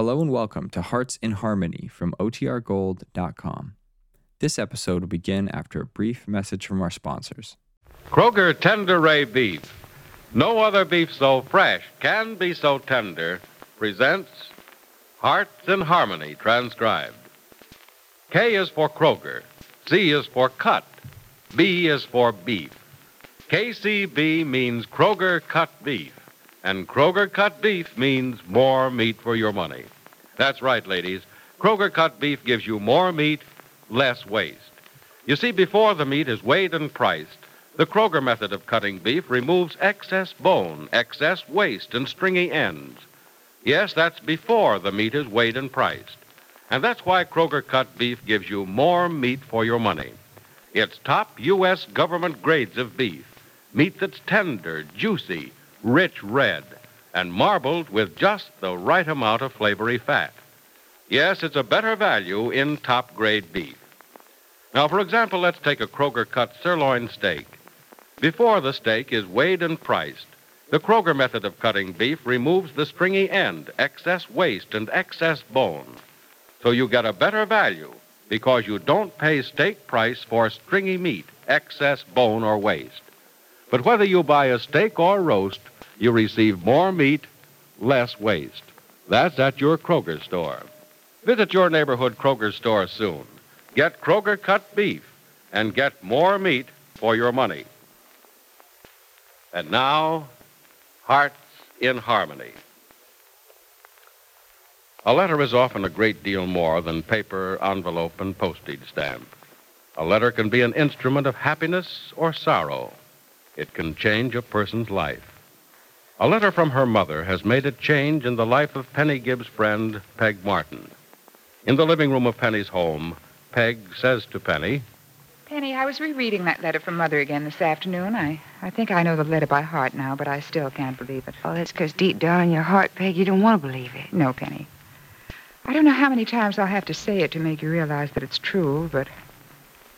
Hello and welcome to Hearts in Harmony from OTRGold.com. This episode will begin after a brief message from our sponsors. Kroger Tenderay Beef. No other beef so fresh can be so tender. Presents Hearts in Harmony, transcribed. K is for Kroger. C is for cut. B is for beef. KCB means Kroger cut beef. And Kroger cut beef means more meat for your money. That's right, ladies. Kroger cut beef gives you more meat, less waste. You see, before the meat is weighed and priced, the Kroger method of cutting beef removes excess bone, excess waste, and stringy ends. Yes, that's before the meat is weighed and priced. And that's why Kroger cut beef gives you more meat for your money. It's top U.S. government grades of beef. Meat that's tender, juicy, rich red, and marbled with just the right amount of flavory fat. Yes, it's a better value in top grade beef. Now, for example, let's take a Kroger cut sirloin steak. Before the steak is weighed and priced, the Kroger method of cutting beef removes the stringy end, excess waste, and excess bone. So you get a better value because you don't pay steak price for stringy meat, excess bone, or waste. But whether you buy a steak or roast, you receive more meat, less waste. That's at your Kroger store. Visit your neighborhood Kroger store soon. Get Kroger cut beef and get more meat for your money. And now, Hearts in Harmony. A letter is often a great deal more than paper, envelope, and postage stamp. A letter can be an instrument of happiness or sorrow. It can change a person's life. A letter from her mother has made a change in the life of Penny Gibbs' friend, Peg Martin. In the living room of Penny's home, Peg says to Penny, Penny, I was rereading that letter from Mother again this afternoon. I, I think I know the letter by heart now, but I still can't believe it. Oh, that's because deep down in your heart, Peg, you don't want to believe it. No, Penny. I don't know how many times I'll have to say it to make you realize that it's true, but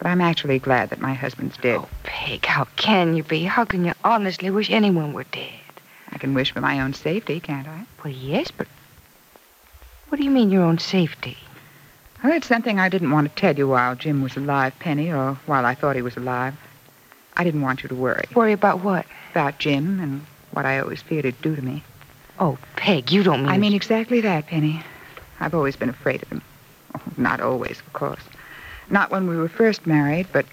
but I'm actually glad that my husband's dead. Oh, Peg, how can you be? How can you honestly wish anyone were dead? I can wish for my own safety, can't I? Well, yes, but what do you mean your own safety? Well, it's something I didn't want to tell you while Jim was alive, Penny, or while I thought he was alive. I didn't want you to worry. Worry about what? About Jim and what I always feared he'd do to me. Oh, Peg, you don't mean. I mean exactly that, Penny. I've always been afraid of him. Oh, not always, of course. Not when we were first married, but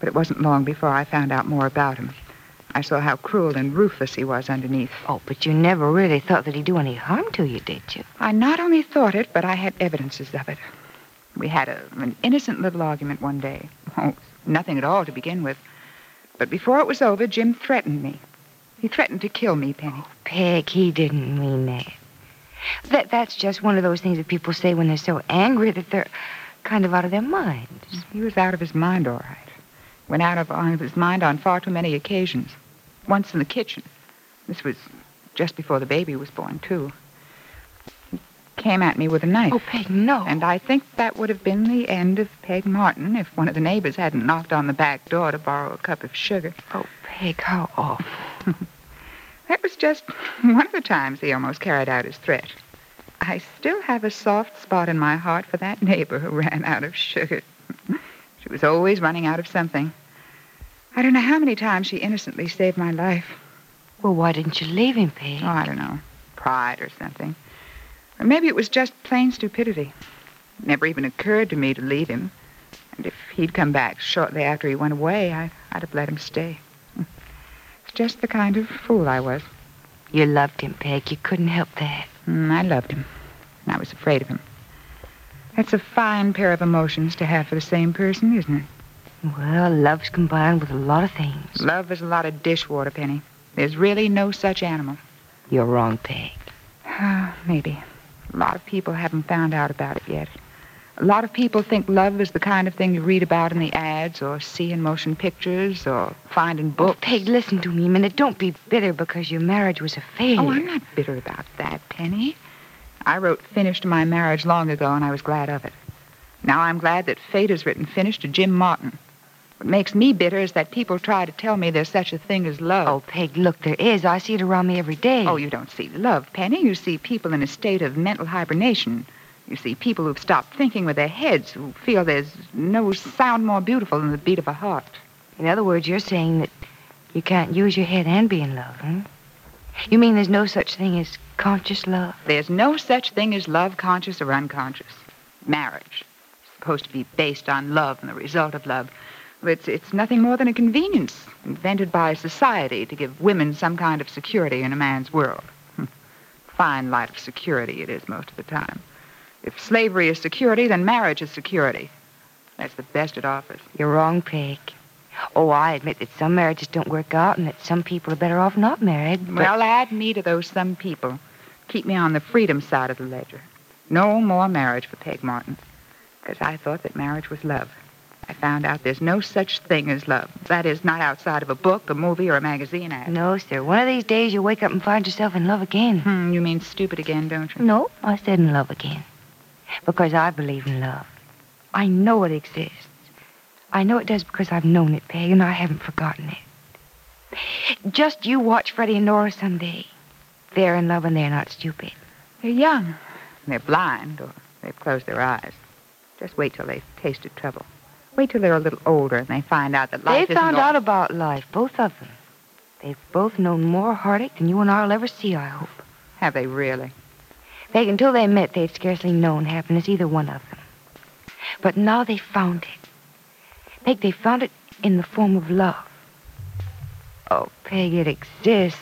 but it wasn't long before I found out more about him. I saw how cruel and ruthless he was underneath. Oh, but you never really thought that he'd do any harm to you, did you? I not only thought it, but I had evidences of it. We had a, an innocent little argument one day. Oh, nothing at all to begin with. But before it was over, Jim threatened me. He threatened to kill me, Penny. Oh, Peg, he didn't mean that. That that's just one of those things that people say when they're so angry that they're kind of out of their minds. He was out of his mind, all right. Went out of, out of his mind on far too many occasions. Once in the kitchen. This was just before the baby was born, too. He came at me with a knife. Oh, Peg, no. And I think that would have been the end of Peg Martin if one of the neighbors hadn't knocked on the back door to borrow a cup of sugar. Oh, Peg, how awful. that was just one of the times he almost carried out his threat. I still have a soft spot in my heart for that neighbor who ran out of sugar. she was always running out of something. I don't know how many times she innocently saved my life. Well, why didn't you leave him, Peg? Oh, I don't know. Pride or something. Or maybe it was just plain stupidity. It never even occurred to me to leave him. And if he'd come back shortly after he went away, I, I'd have let him stay. It's just the kind of fool I was. You loved him, Peg. You couldn't help that. Mm, I loved him. And I was afraid of him. That's a fine pair of emotions to have for the same person, isn't it? Well, love's combined with a lot of things. Love is a lot of dishwater, Penny. There's really no such animal. You're wrong, Peg. Maybe. A lot of people haven't found out about it yet. A lot of people think love is the kind of thing you read about in the ads or see in motion pictures or find in books. Oh, Peg, listen to me a minute. Don't be bitter because your marriage was a failure. Oh, I'm not bitter about that, Penny. I wrote finished to my marriage long ago, and I was glad of it. Now I'm glad that fate has written finished to Jim Martin. What makes me bitter is that people try to tell me there's such a thing as love. Oh, Peg, look, there is. I see it around me every day. Oh, you don't see love, Penny. You see people in a state of mental hibernation. You see people who've stopped thinking with their heads, who feel there's no sound more beautiful than the beat of a heart. In other words, you're saying that you can't use your head and be in love, huh? You mean there's no such thing as conscious love? There's no such thing as love, conscious or unconscious. Marriage is supposed to be based on love and the result of love. It's, it's nothing more than a convenience invented by society to give women some kind of security in a man's world. Hmm. Fine light of security it is most of the time. If slavery is security, then marriage is security. That's the best it offers. You're wrong, Peg. Oh, I admit that some marriages don't work out and that some people are better off not married. But Well, add me to those some people. Keep me on the freedom side of the ledger. No more marriage for Peg Martin. Because I thought that marriage was love. I found out there's no such thing as love. That is, not outside of a book, a movie, or a magazine ad. no, sir. One of these days you'll wake up and find yourself in love again. Hmm, you mean stupid again, don't you? No, I said in love again. Because I believe in love. I know it exists. I know it does because I've known it, Peg, and I haven't forgotten it. Just you watch Freddie and Nora someday. They're in love and they're not stupid. They're young. They're blind, or they've closed their eyes. Just wait till they've tasted trouble. Wait till they're a little older and they find out that life they found out about life, both of them. They've both known more heartache than you and I'll ever see, I hope. Have they really? Peg, until they met, they'd scarcely known happiness, either one of them. But now they found it. Peg, they found it in the form of love. Oh, Peg, it exists.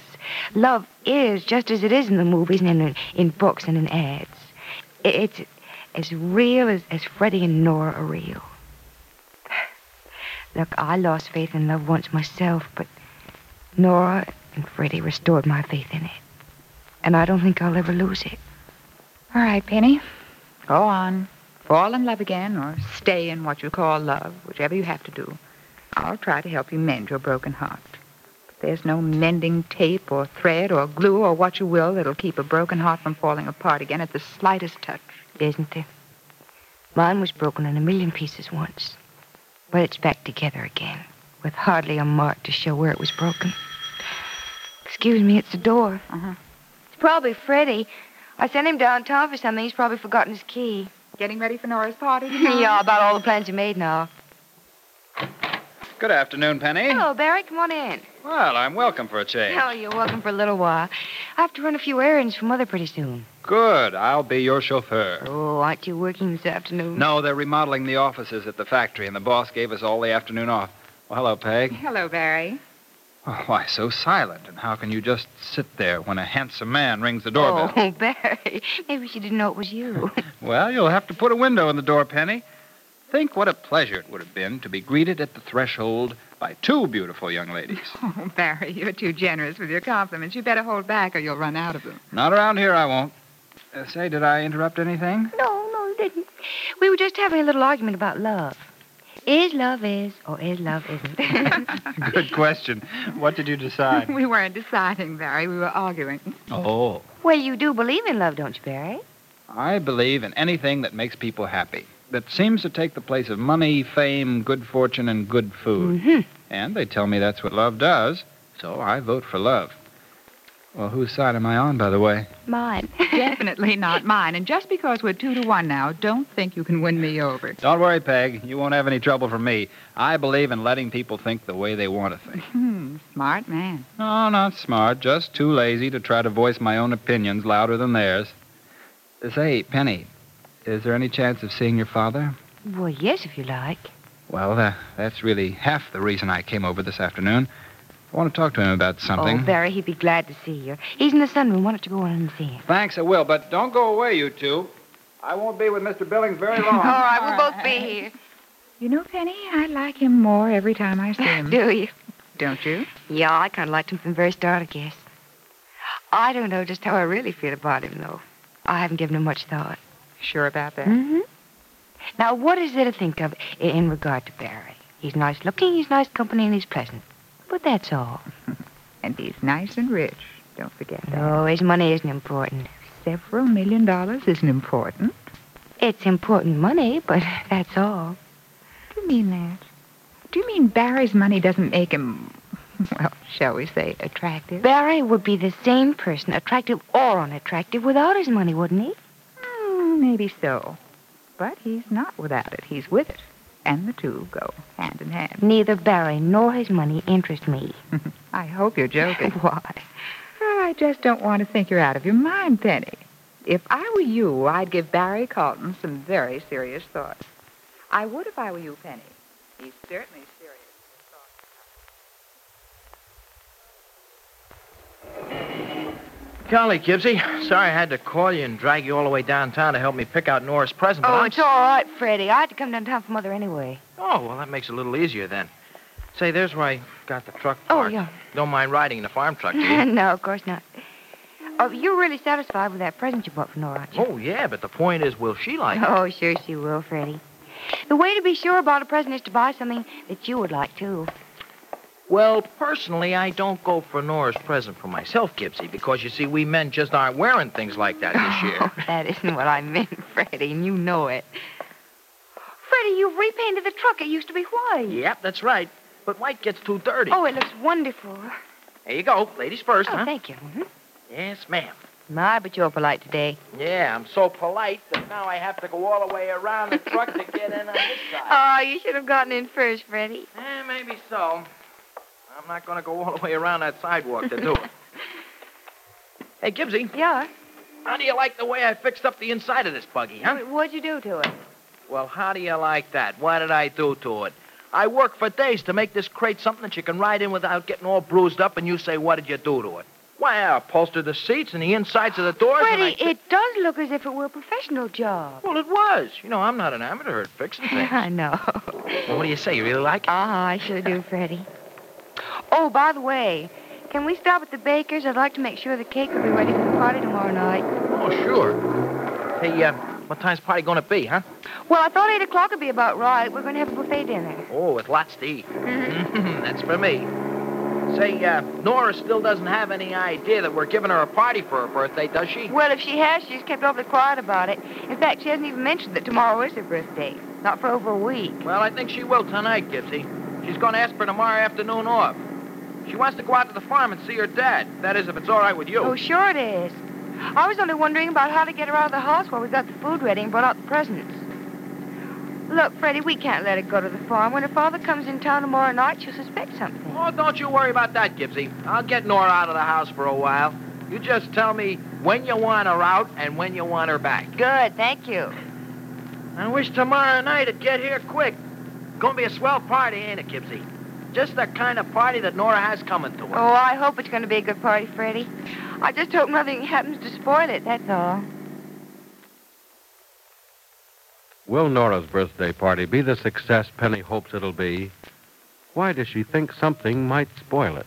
Love is just as it is in the movies and in, in books and in ads. It's as real as, as Freddie and Nora are real. Look, I lost faith in love once myself, but Nora and Freddie restored my faith in it. And I don't think I'll ever lose it. All right, Penny. Go on. Fall in love again or stay in what you call love, whichever you have to do. I'll try to help you mend your broken heart. But there's no mending tape or thread or glue or what you will that'll keep a broken heart from falling apart again at the slightest touch. isn't there? Mine was broken in a million pieces once, but it's back together again, with hardly a mark to show where it was broken. Excuse me, it's the door. Uh-huh. It's probably Freddie. I sent him downtown for something. He's probably forgotten his key. Getting ready for Nora's party yeah, about all the plans you made now. Good afternoon, Penny. Hello, Barry. Come on in. Well, I'm welcome for a change. Oh, you're welcome for a little while. I have to run a few errands for Mother pretty soon. Good. I'll be your chauffeur. Oh, aren't you working this afternoon? No, they're remodeling the offices at the factory, and the boss gave us all the afternoon off. Well, hello, Peg. Hello, Barry. Oh, why so silent? And how can you just sit there when a handsome man rings the doorbell? Oh, Barry. Maybe she didn't know it was you. Well, you'll have to put a window in the door, Penny. Think what a pleasure it would have been to be greeted at the threshold by two beautiful young ladies. Oh, Barry, you're too generous with your compliments. You better hold back or you'll run out of them. Not around here, I won't. Uh, say, did I interrupt anything? No, no, you didn't. We were just having a little argument about love. Is love is, or is love isn't? Good question. What did you decide? we weren't deciding, Barry. We were arguing. oh. well, you do believe in love, don't you, Barry? I believe in anything that makes people happy, that seems to take the place of money, fame, good fortune, and good food. Mm-hmm. And they tell me that's what love does, so I vote for love. Well, whose side am I on, by the way? Mine. Definitely not mine. And just because we're two to one now, don't think you can win me over. Don't worry, Peg. You won't have any trouble from me. I believe in letting people think the way they want to think. Hmm, smart man. No, not smart, just too lazy to try to voice my own opinions louder than theirs. Say, Penny, is there any chance of seeing your father? well, yes, if you like. Well, uh, that's really half the reason I came over this afternoon. I want to talk to him about something. Oh, Barry, he'd be glad to see you. He's in the sunroom. Why don't you go on and see him? Thanks, I will, but don't go away, you two. I won't be with Mr. Billings very long. All right, we'll both be here. You know, Penny, I like him more every time I see him. Do you? Don't you? Yeah, I kind of liked him from the very start, I guess. I don't know just how I really feel about him, though. I haven't given him much thought. Sure about that? Mm-hmm. Now, what is there to think of in regard to Barry? He's nice looking, he's nice company, and he's pleasant. But that's all. And he's nice and rich. Don't forget that. Oh, his money isn't important. Several million dollars isn't important. It's important money, but that's all. Do you mean that? Do you mean Barry's money doesn't make him, well, shall we say, attractive? Barry would be the same person, attractive or unattractive, without his money, wouldn't he? Hmm, maybe so. But he's not without it. He's with it. And the two go hand in hand. Neither Barry nor his money interest me. I hope you're joking. Why? Oh, I just don't want to think you're out of your mind, Penny. If I were you, I'd give Barry Carlton some very serious thought. I would if I were you, Penny. He's certainly Golly, Gibbsy. Sorry I had to call you and drag you all the way downtown to help me pick out Nora's present. Oh, I'm it's all right, Freddie. I had to come downtown for Mother anyway. Oh, well, that makes it a little easier then. Say, there's where I got the truck Oh, yeah. Don't mind riding in a farm truck, do you? no, of course not. Oh, you're really satisfied with that present you bought for Nora, aren't you? oh, yeah, but the point is, will she like it? Oh, sure she will, Freddie. The way to be sure about a present is to buy something that you would like, too. Well, personally, I don't go for Nora's present for myself, Gibbsy, because you see, we men just aren't wearing things like that this year. Oh, that isn't what I meant, Freddie, and you know it. Freddie, you've repainted the truck. It used to be white. yep, that's right. But white gets too dirty. Oh, it looks wonderful. There you go. Ladies first, Oh, huh? thank you. Mhm. Yes, ma'am. My, but you're polite today. Yeah, I'm so polite that now I have to go all the way around the truck to get in on this side. Oh, you should have gotten in first, Freddie. Eh, maybe so. I'm not going to go all the way around that sidewalk to do it. hey, Gibbsy, Yeah? how do you like the way I fixed up the inside of this buggy, huh? What'd you do to it? Well, how do you like that? What did I do to it? I worked for days to make this crate something that you can ride in without getting all bruised up, and you say, what did you do to it? Why, I upholstered the seats and the insides of the doors. and I Freddie, it does look as if it were a professional job. Well, it was. You know, I'm not an amateur at fixing things. I know. well, what do you say? You really like it? Uh-huh, I sure do, Freddie. Oh, by the way, can we stop at the baker's? I'd like to make sure the cake will be ready for the party tomorrow night. Oh, sure. Hey, uh, what time's the party going to be, huh? Well, I thought 8 o'clock would be about right. We're going to have a buffet dinner. Oh, with lots to eat. Mhm. That's for me. Say, uh, Nora still doesn't have any idea that we're giving her a party for her birthday, does she? Well, if she has, she's kept awfully quiet about it. In fact, she hasn't even mentioned that tomorrow is her birthday. Not for over a week. Well, I think she will tonight, Gibbsy. She's going to ask for tomorrow afternoon off. She wants to go out to the farm and see her dad. That is, if it's all right with you. Oh, sure it is. I was only wondering about how to get her out of the house while we got the food ready and brought out the presents. Look, Freddie, we can't let her go to the farm. When her father comes in town tomorrow night, she'll suspect something. Oh, don't you worry about that, Gibbsy. I'll get Nora out of the house for a while. You just tell me when you want her out and when you want her back. Good, thank you. I wish tomorrow night it'd get here quick. Gonna be a swell party, ain't it, Gibbsy? Just the kind of party that Nora has coming to her. Oh, I hope it's going to be a good party, Freddie. I just hope nothing happens to spoil it, that's all. Will Nora's birthday party be the success Penny hopes it'll be? Why does she think something might spoil it?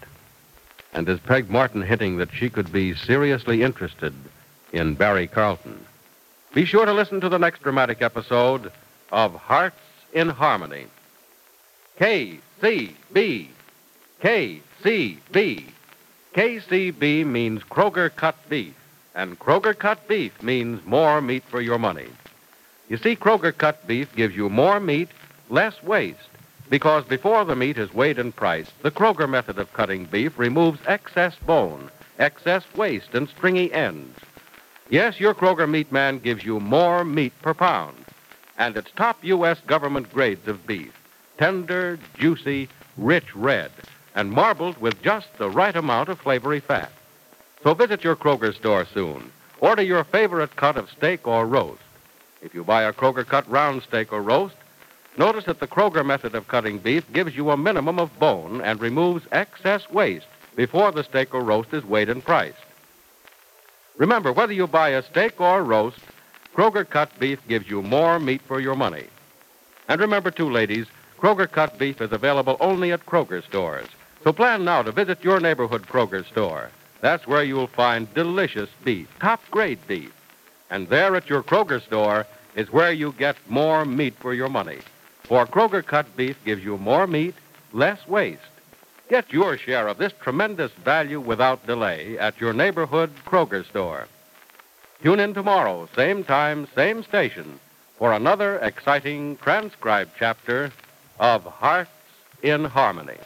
And is Peg Martin hinting that she could be seriously interested in Barry Carlton? Be sure to listen to the next dramatic episode of Hearts in Harmony. KCB. KCB. KCB means Kroger cut beef, and Kroger cut beef means more meat for your money. You see, Kroger cut beef gives you more meat, less waste. Because before the meat is weighed and priced, the Kroger method of cutting beef removes excess bone, excess waste, and stringy ends. Yes, your Kroger meat man gives you more meat per pound. And it's top U.S. government grades of beef tender, juicy, rich red, and marbled with just the right amount of flavory fat. So visit your Kroger store soon. Order your favorite cut of steak or roast. If you buy a Kroger cut round steak or roast, notice that the Kroger method of cutting beef gives you a minimum of bone and removes excess waste before the steak or roast is weighed and priced. Remember, whether you buy a steak or roast, Kroger cut beef gives you more meat for your money. And remember, too, ladies, Kroger cut beef is available only at Kroger stores. So plan now to visit your neighborhood Kroger store. That's where you'll find delicious beef, top grade beef. And there at your Kroger store is where you get more meat for your money. For Kroger cut beef gives you more meat, less waste. Get your share of this tremendous value without delay at your neighborhood Kroger store. Tune in tomorrow, same time, same station, for another exciting transcribed chapter of Hearts in harmony.